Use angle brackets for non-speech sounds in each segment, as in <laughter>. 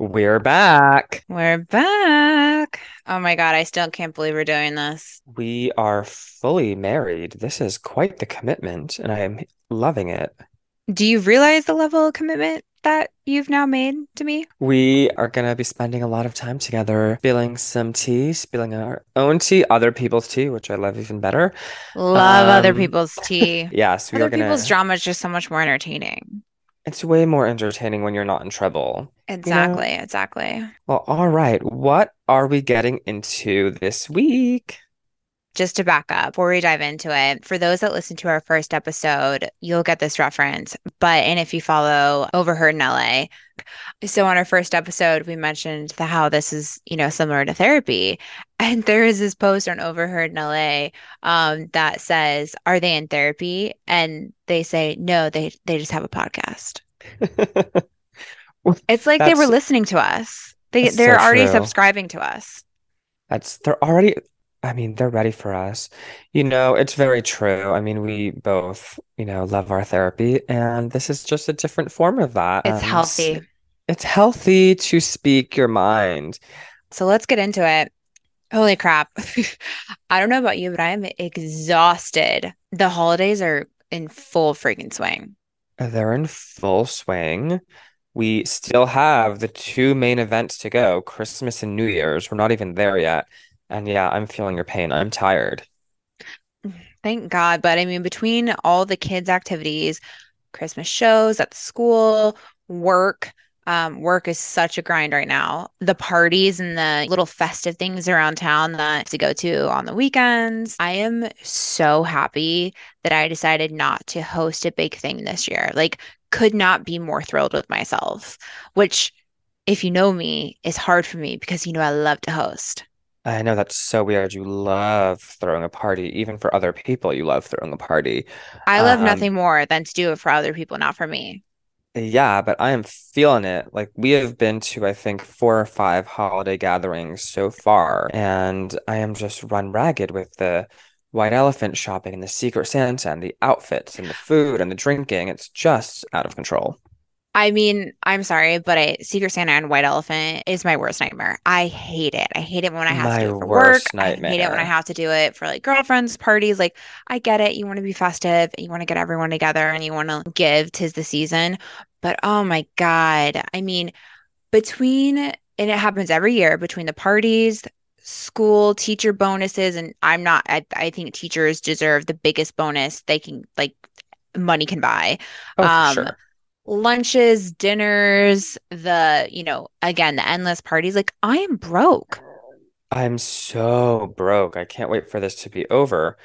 We're back. We're back. Oh my God, I still can't believe we're doing this. We are fully married. This is quite the commitment, and I am loving it. Do you realize the level of commitment that you've now made to me? We are going to be spending a lot of time together, spilling some tea, spilling our own tea, other people's tea, which I love even better. Love other Um, people's <laughs> tea. Yes, we Other are going people's drama is just so much more entertaining. It's way more entertaining when you're not in trouble. You know? Exactly, exactly. Well, all right. What are we getting into this week? Just to back up before we dive into it, for those that listen to our first episode, you'll get this reference. But and if you follow Overheard in LA, so on our first episode, we mentioned the, how this is, you know, similar to therapy. And there is this post on Overheard in LA um, that says, "Are they in therapy?" And they say, "No, they they just have a podcast." <laughs> It's like they were listening to us. They they're so already true. subscribing to us. That's they're already, I mean, they're ready for us. You know, it's very true. I mean, we both, you know, love our therapy, and this is just a different form of that. It's um, And healthy. it's healthy to speak your mind. So let's get into it. Holy crap. <laughs> I don't know about you, but I am exhausted. The holidays are in full freaking swing. Uh, they're in full swing. We still have the two main events to go, Christmas and New Year's. We're not even there yet. And yeah, I'm feeling your pain. I'm tired. Thank God. But I mean, between all the kids' activities, Christmas shows at the school, work, um, work is such a grind right now. The parties and the little festive things around town that to go to on the weekends. I am so happy that I decided not to host a big thing this year. Like, could not be more thrilled with myself, which, if you know me, is hard for me because you know I love to host. I know that's so weird. You love throwing a party, even for other people, you love throwing a party. I love Um, nothing more than to do it for other people, not for me. Yeah, but I am feeling it. Like we have been to, I think, four or five holiday gatherings so far, and I am just run ragged with the white elephant shopping and the Secret Santa and the outfits and the food and the drinking. It's just out of control. I mean, I'm sorry, but I, Secret Santa and White Elephant is my worst nightmare. I hate it. I hate it when I have to do it for work. worst I hate it when I have to do it for like girlfriends, parties. Like, I get it. You want to be festive, you want to get everyone together, and you want to give, tis the season. But oh my God. I mean, between, and it happens every year, between the parties, school, teacher bonuses, and I'm not, I, I think teachers deserve the biggest bonus they can, like, money can buy. Oh, for Um, sure. Lunches, dinners, the, you know, again, the endless parties. Like, I am broke. I'm so broke. I can't wait for this to be over.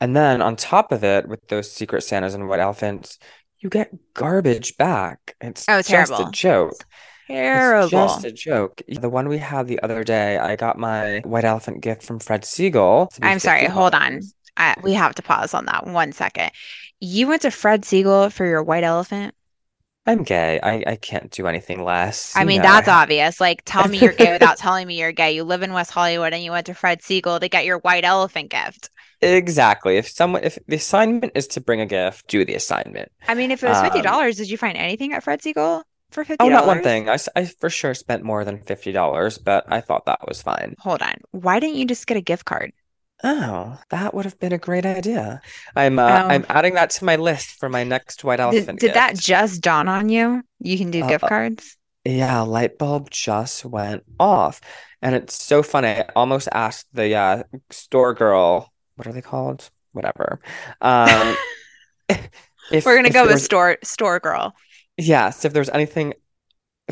And then on top of it, with those Secret Santas and white elephants, you get garbage back. It's Oh, just a terrible. joke. It's Terrible. just a joke. The one we had the other day, I got my white elephant gift from Fred Segal I'm sorry, hold on. I, we have to pause on that one second. You went to Fred Segal for your white elephant? I'm gay. I, I can't do anything less. I mean, know, that's obvious. Like, <laughs> tell me you're gay without telling me you're gay. You live in West Hollywood and you went to Fred Segal to get your white elephant gift. exactly. If someone, if the assignment is to bring a gift, do the assignment. I mean, if it was 50, Um, did you find anything at Fred Segal for $50? oh, not one thing. I, I for sure spent more than $50, but I thought that was fine. Hold on. Why didn't you just get a gift card? Oh, that would have been a great idea. I'm uh, Oh, I'm adding that to my list for my next white elephant did that just dawn on you? You can do Uh, gift cards? yeah, light bulb just went off, and it's so funny. I almost asked the uh, store girl, what are they called? Whatever. Um, <laughs> if We're gonna go with was store store girl. yes, if there's anything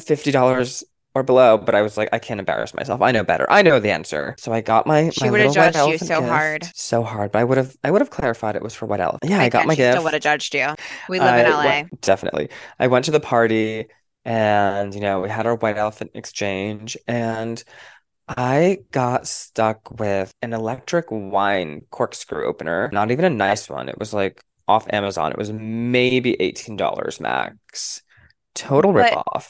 fifty dollars or below, but I was like, I can't embarrass myself. I know better. I know the answer. So I got my She my would have judged you so hard. So hard, but I would have I would have clarified it was for white elephant. Yeah, I got my she still would gift. have judged you. We live in LA. went definitely. I went to the party and you know, we had our white elephant exchange and I got stuck with an electric wine corkscrew opener. Not even a nice one. It was like off Amazon. It was maybe $18 max. Total But ripoff.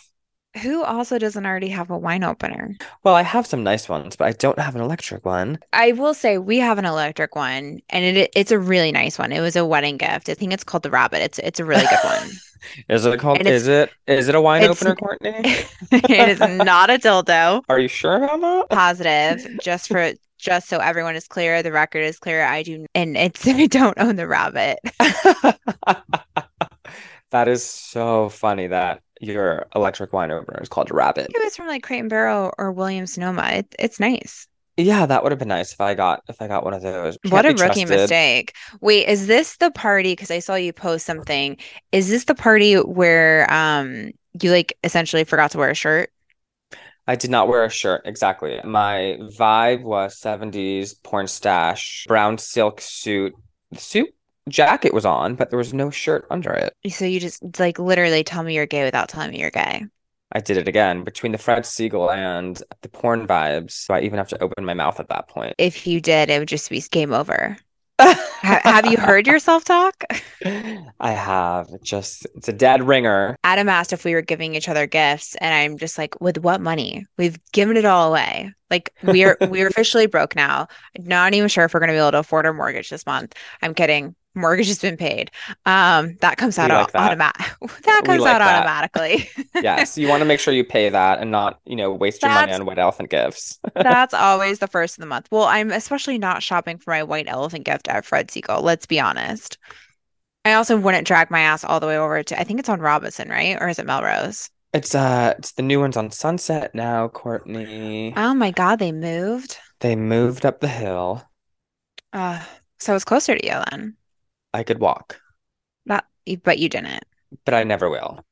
Who also doesn't already have a wine opener? Well, I have some nice ones, but I don't have an electric one. I will say we have an electric one, and it it's a really nice one. It was a wedding gift. I think it's called the Rabbit. It's it's a really good one. <laughs> Is it called, is it is it a wine opener, Courtney? <laughs> it is not a dildo. Are you sure about that? Positive, just for just so everyone is clear, the record is clear. I do, and it's <laughs> I don't own the rabbit. that? That is so funny that your electric wine opener is called a rabbit. It was from like Crate and Barrel or Williams Sonoma. It, it's nice. Yeah, that would have been nice if I got if I got one of those. What Can't a rookie trusted. mistake. Wait, is this the party? Because I saw you post something. Is this the party where um you like essentially forgot to wear a shirt? I did not wear a shirt exactly. My vibe was 70s porn stash, brown silk suit. The suit jacket was on, but there was no shirt under it. So you just like literally tell me you're gay without telling me you're gay. I did it again between the Fred Segal and the porn vibes. So I even have to open my mouth at that point. If you did, it would just be game over. <laughs> Have you heard yourself talk? I have just it's a dead ringer. Adam asked if we were giving each other gifts, and I'm just like, with what money? We've given it all away. Like we're we're <laughs> officially broke now. Not even sure if we're gonna be able to afford our mortgage this month. I'm kidding. Mortgage has been paid. Um, that comes out like that. automatic. <laughs> That We comes like out that. automatically. <laughs> Yes, you want to make sure you pay that and not, you know, waste your money on white elephant gifts. <laughs> that's always the first of the month. Well, I'm especially not shopping for my white elephant gift at Fred Segal. Let's be honest. I also wouldn't drag my ass all the way over to, I think it's on Robinson, right? Or is it Melrose? It's uh it's the new ones on Sunset now, Courtney. Oh my God, they moved. They moved up the hill. Uh, so it's closer to you then. I could walk, That, but you didn't. but I never will.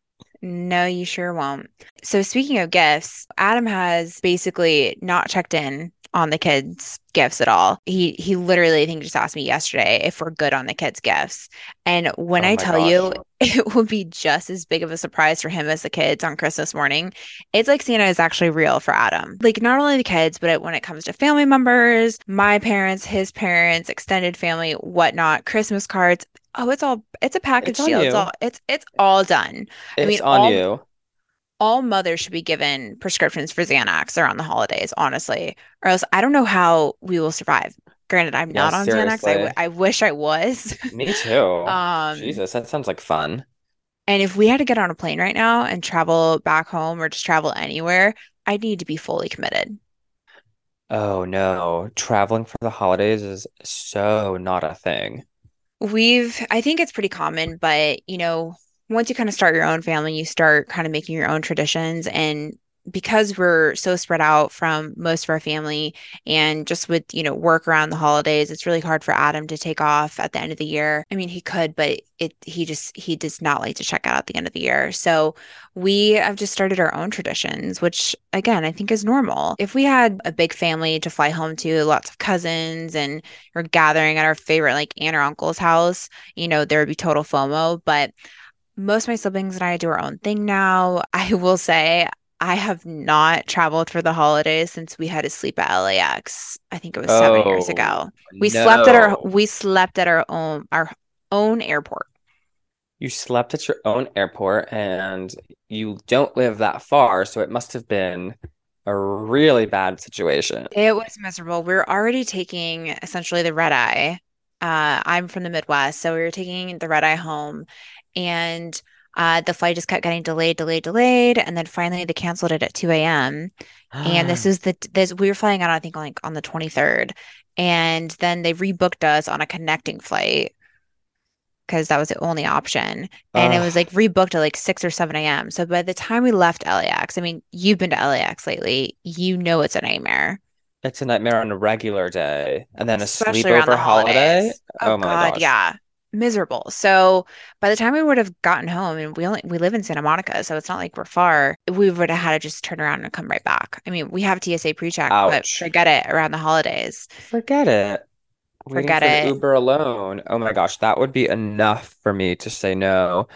No, you sure won't. So speaking of gifts, Adam has basically not checked in on the kids' gifts at all. He he literally I think just asked me yesterday if we're good on the kids' gifts. And when Oh I tell you <laughs> it will be just as big of a surprise for him as the kids on Christmas morning, it's like Santa is actually real for Adam. Like not only the kids, but it, when it comes to family members, my parents, his parents, extended family, whatnot, Christmas cards. Oh, it's all it's a package It's on deal. It's all it's it's all done. I mean, It's on all you. All mothers should be given prescriptions for Xanax around the holidays, honestly, or else I don't know how we will survive. Granted, I'm not on Xanax. I, w. I wish I was. <laughs> Me too. Um, Jesus, that sounds like fun. and if we had to get on a plane right now and travel back home or just travel anywhere, I'd need to be fully committed. Oh no, traveling for the holidays is so not a thing. We've, I think it's pretty common, but you know, once you kind of start your own family, you start kind of making your own traditions. And because we're so spread out from most of our family and just with, you know, work around the holidays, it's really hard for Adam to take off at the end of the year. I mean, he could, but it, he just, he does not like to check out at the end of the year. So we have just started our own traditions, which again, I think is normal. If we had a big family to fly home to, lots of cousins, and we're gathering at our favorite like aunt or uncle's house, you know, there would be total FOMO. But most of my siblings and I do our own thing now. <laughs> I will say I have not traveled for the holidays since we had to sleep at LAX. I think it was seven years Oh ago. We slept at our we slept at our own our own airport. You slept at your own airport and you don't live that far, so it must have been a really bad situation. It was miserable. We were already taking essentially the red eye. Uh, I'm from the Midwest, so we were taking the red eye home, and uh, the flight just kept getting delayed, delayed, delayed, and then finally they canceled it at 2 a.m. And this is the this we were flying out, I think, like on the 23rd, and then they rebooked us on a connecting flight because that was the only option, and it was like rebooked at like 6 or 7 a.m. So by the time we left LAX, I mean, you've been to LAX lately, you know it's a nightmare. it's a nightmare on a regular day. And then a especially sleepover the holiday? Oh Oh my God, gosh. yeah. Miserable. So by the time we would have gotten home, and we only we live in Santa Monica, so it's not like we're far, we would have had to just turn around and come right back. I mean, we have TSA pre-check, but forget it around the holidays. Forget it. Waiting Forget for it. Uber alone. Oh my gosh, that would be enough for me to say no.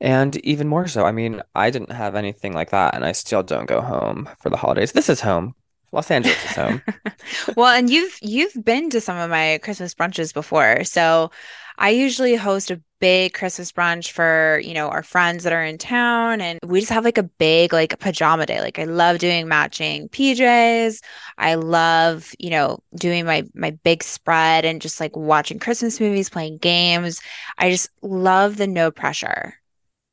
And even more so, I mean, I didn't have anything like that, and I still don't go home for the holidays. This is home. Los Angeles is home. <laughs> Well, and you've you've been to some of my Christmas brunches before, so I usually host a big Christmas brunch for, you know, our friends that are in town and we just have like a big like pajama day. Like I love doing matching PJs. I love, you know, doing my my big spread and just like watching Christmas movies, playing games. I just love the no pressure.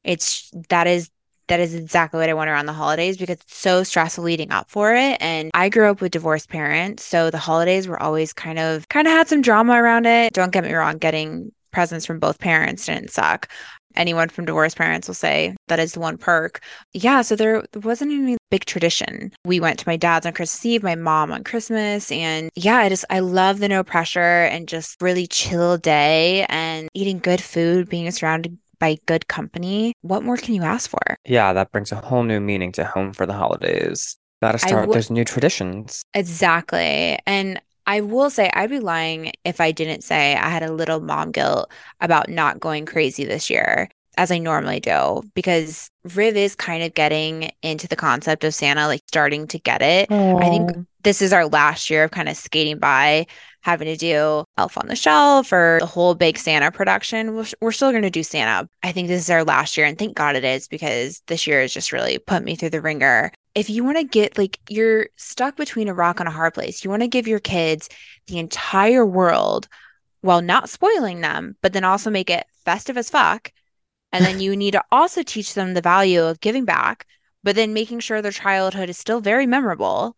It's that is that is exactly what I want around the holidays because it's so stressful leading up for it. And I grew up with divorced parents, so the holidays were always kind of kind of had some drama around it. Don't get me wrong, getting presents from both parents didn't suck. Anyone from divorced parents will say that is the one perk. Yeah, so there, wasn't any big tradition. We went to my dad's on Christmas Eve, my mom on Christmas, and yeah, I just I love the no pressure and just really chill day and eating good food, being surrounded by good company. What more can you ask for? Yeah, that brings a whole new meaning to home for the holidays. Gotta start w- those new traditions. Exactly. And I will say I'd be lying if I didn't say I had a little mom guilt about not going crazy this year as I normally do because Riv is kind of getting into the concept of Santa, like starting to get it. Aww. I think this is our last year of kind of skating by having to do Elf on the Shelf or the whole big Santa production. We're, we're still going to do Santa. I think this is our last year, and thank God it is because this year has just really put me through the ringer if you want to get like you're stuck between a rock and a hard place, you want to give your kids the entire world while not spoiling them, but then also make it festive as fuck. And then you need to <laughs> also teach them the value of giving back, but then making sure their childhood is still very memorable.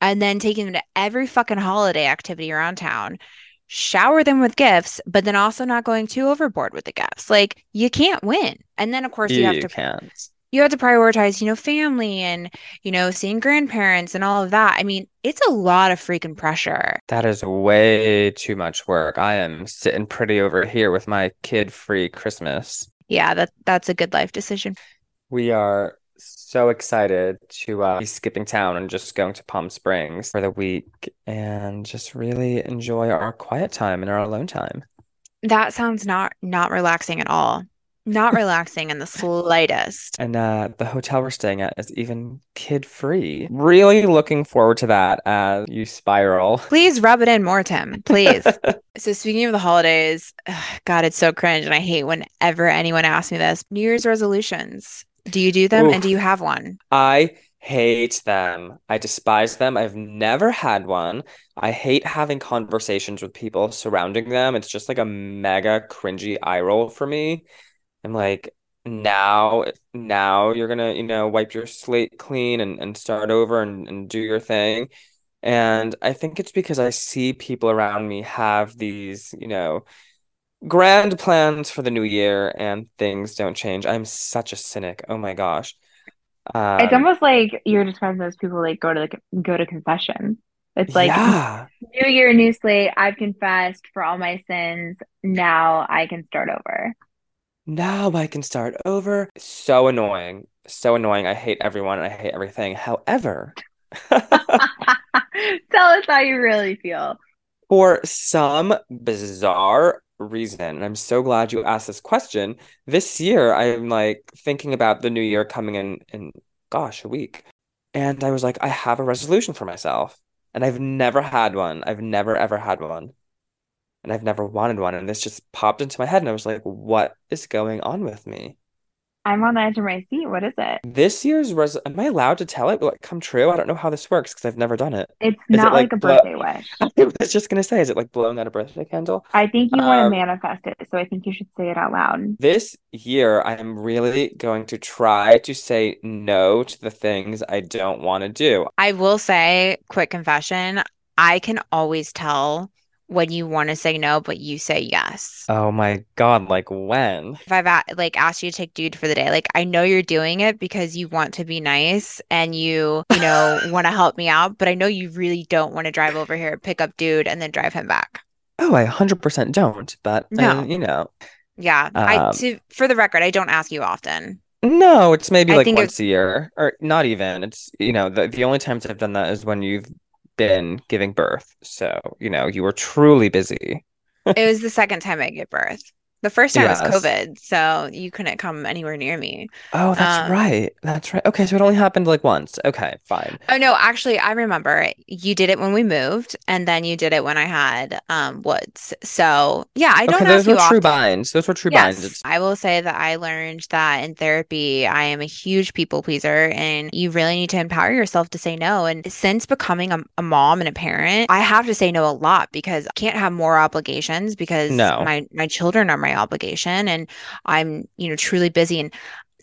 And then taking them to every fucking holiday activity around town, shower them with gifts, but then also not going too overboard with the gifts. Like you can't win. And then of course you, you have to can't you have to prioritize, you know, family and, you know, seeing grandparents and all of that. I mean, it's a lot of freaking pressure. That is way too much work. I am sitting pretty over here with my kid-free Christmas. Yeah, that that's a good life decision. We are so excited to uh, be skipping town and just going to Palm Springs for the week and just really enjoy our quiet time and our alone time. That sounds not not relaxing at all. Not relaxing in the slightest. And uh, the hotel we're staying at is even kid free. Really looking forward to that as you spiral. Please rub it in more, Tim. Please. <laughs> so, speaking of the holidays, God, it's so cringe. And I hate whenever anyone asks me this New Year's resolutions. Do you do them Oof. and do you have one? I hate them. I despise them. I've never had one. I hate having conversations with people surrounding them. It's just like a mega cringy eye roll for me. I'm like, now now you're gonna, you know, wipe your slate clean and, and start over and, and do your thing. And I think it's because I see people around me have these, you know, grand plans for the new year and things don't change. I'm such a cynic. Oh my gosh. Um, it's almost like you're describing those people like go to the, go to confession. It's like yeah. new year, new slate. I've confessed for all my sins. Now I can start over now I can start over. So annoying. So annoying. I hate everyone and I hate everything. However, <laughs> tell us how you really feel. For some bizarre reason, and I'm so glad you asked this question. This year, I'm like thinking about the new year coming in in gosh, a week. And I was like, I have a resolution for myself. And I've never had one. I've never ever had one and I've never wanted one. And this just popped into my head, and I was like, what is going on with me? I'm on the edge of my seat. What is it? This year's res am I allowed to tell it will it come true? I don't know how this works because I've never done it. It's is not it like, like, a birthday wish. <laughs> I was just gonna say, is it like blowing out a birthday candle? I think you um, want to manifest it, so I think you should say it out loud. This year I am really going to try to say no to the things I don't want to do. I will say, quick confession, I can always tell when you want to say no, but you say yes. Oh my God, like when? If I've a- like asked you to take dude for the day, like I know you're doing it because you want to be nice and you, you know, <laughs> want to help me out, but I know you really don't want to drive over here, pick up dude, and then drive him back. Oh, I 100% don't, but no. I, you know. Yeah. Um, I to, for the record, I don't ask you often. No, it's maybe like once a year or not even. It's, you know, the, the only times I've done that is when you've been giving birth. So, you know, you were truly busy. it was the second time I gave birth. The first time was COVID, so you couldn't come anywhere near me. Oh, that's Um, right. That's right. Okay, so it only happened like once. Okay, fine. oh no, actually, I remember you did it when we moved, and then you did it when I had um Woods. So yeah, I don't Okay, ask those were true often. binds. Those were true binds. Yes, It's I will say that I learned that in therapy, I am a huge people pleaser, and you really need to empower yourself to say no. And since becoming a, a mom and a parent, I have to say no a lot because I can't have more obligations because no. my my children are my obligation, and I'm, you know, truly busy. And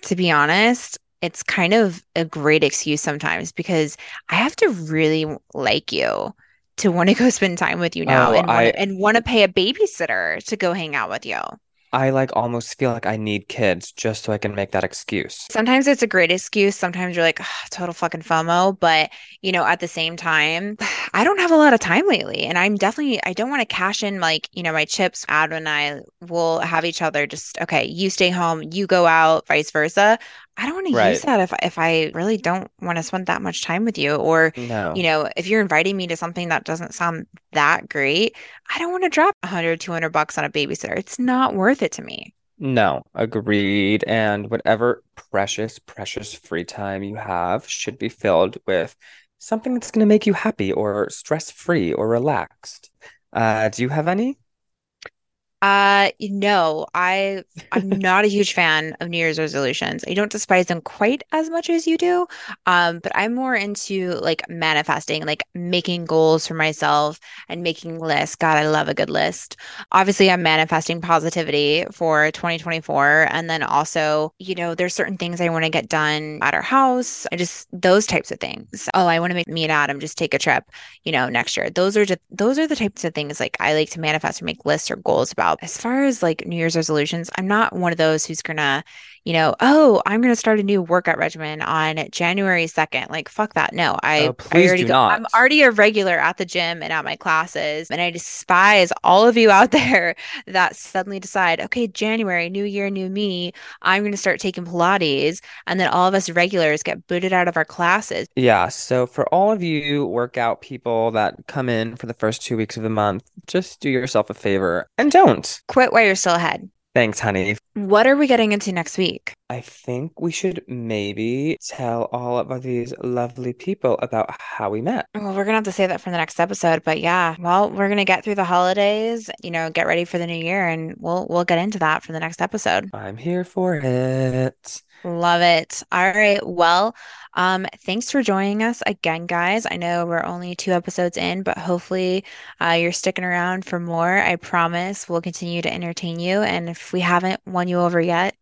to be honest, it's kind of a great excuse sometimes because I have to really like you to want to <laughs> go spend time with you now Oh, and want I to and want to pay a babysitter to go hang out with you. I like almost feel like I need kids just so I can make that excuse. Sometimes it's a great excuse. Sometimes you're like, "Ugh, total fucking FOMO. But, you know, at the same time, <sighs> I don't have a lot of time lately. And I'm definitely, I don't want to cash in like, you know, my chips. Ad and I will have each other just, okay, you stay home, you go out, vice versa. I don't want to use that if if I really don't want to spend that much time with you. Or, you know, if you're inviting me to something that doesn't sound that great, I don't want to drop 100, 200 bucks on a babysitter. It's not worth it to me. No. Agreed. And whatever precious, precious free time you have should be filled with something that's going to make you happy or stress-free or relaxed. Uh, do you have any? Uh, no, I I'm <laughs> not a huge fan of New Year's resolutions. I don't despise them quite as much as you do. Um, but I'm more into like manifesting, like making goals for myself and making lists. God, I love a good list. Obviously, I'm manifesting positivity for 2024. And then also, you know, there's certain things I want to get done at our house. I just those types of things. Oh, I want to make me and Adam just take a trip, you know, next year. Those are just those are the types of things like I like to manifest or make lists or goals about. As far as like New Year's resolutions, I'm not one of those who's gonna, you know, oh, I'm gonna start a new workout regimen on January 2nd. Like, fuck that. No, Oh, I I please already do go, I'm already a regular at the gym and at my classes. And I despise all of you out <laughs> there that suddenly decide, okay, January, new year, new me, I'm gonna start taking Pilates. And then all of us regulars get booted out of our classes. Yeah, so for all of you workout people that come in for the first two weeks of the month, just do yourself a favor and don't. Quit while you're still ahead. Thanks, honey. What are we getting into next week? I think we should maybe tell all of these lovely people about how we met. Well, we're gonna have to save that for the next episode, but yeah, well, we're gonna get through the holidays, you know, get ready for the new year, and we'll we'll get into that for the next episode. I'm here for it. Love it. All right. Well, um, thanks for joining us again, guys. I know we're only two episodes in, but hopefully, uh, you're sticking around for more. I promise we'll continue to entertain you, and if we haven't won you over yet,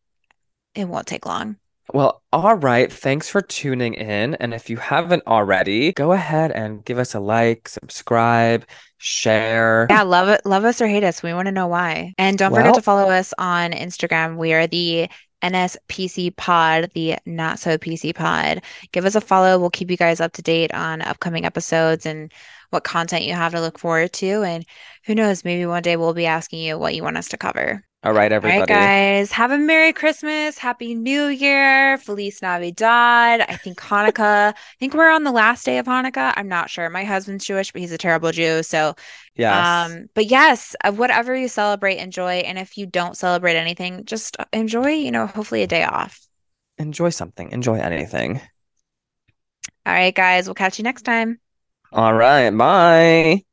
it won't take long. Well, all right. Thanks for tuning in. And if you haven't already, go ahead and give us a like, subscribe, share. Yeah, love it, love us or hate us. We want to know why. And don't forget to follow us on Instagram. We are the NSPC Pod, the Not So PC Pod. Give us a follow. We'll keep you guys up to date on upcoming episodes and what content you have to look forward to. And who knows, maybe one day we'll be asking you what you want us to cover. All right, All right, guys, have a Merry Christmas, Happy New Year, Feliz Navidad. I think Hanukkah, I think we're on the last day of Hanukkah. I'm not sure. My husband's Jewish, but he's a terrible Jew. So, Yes. um, but yes, uh, whatever you celebrate, enjoy. And if you don't celebrate anything, just enjoy, you know, hopefully a day off. Enjoy something. Enjoy anything. All right, guys, we'll catch you next time. All right. Bye.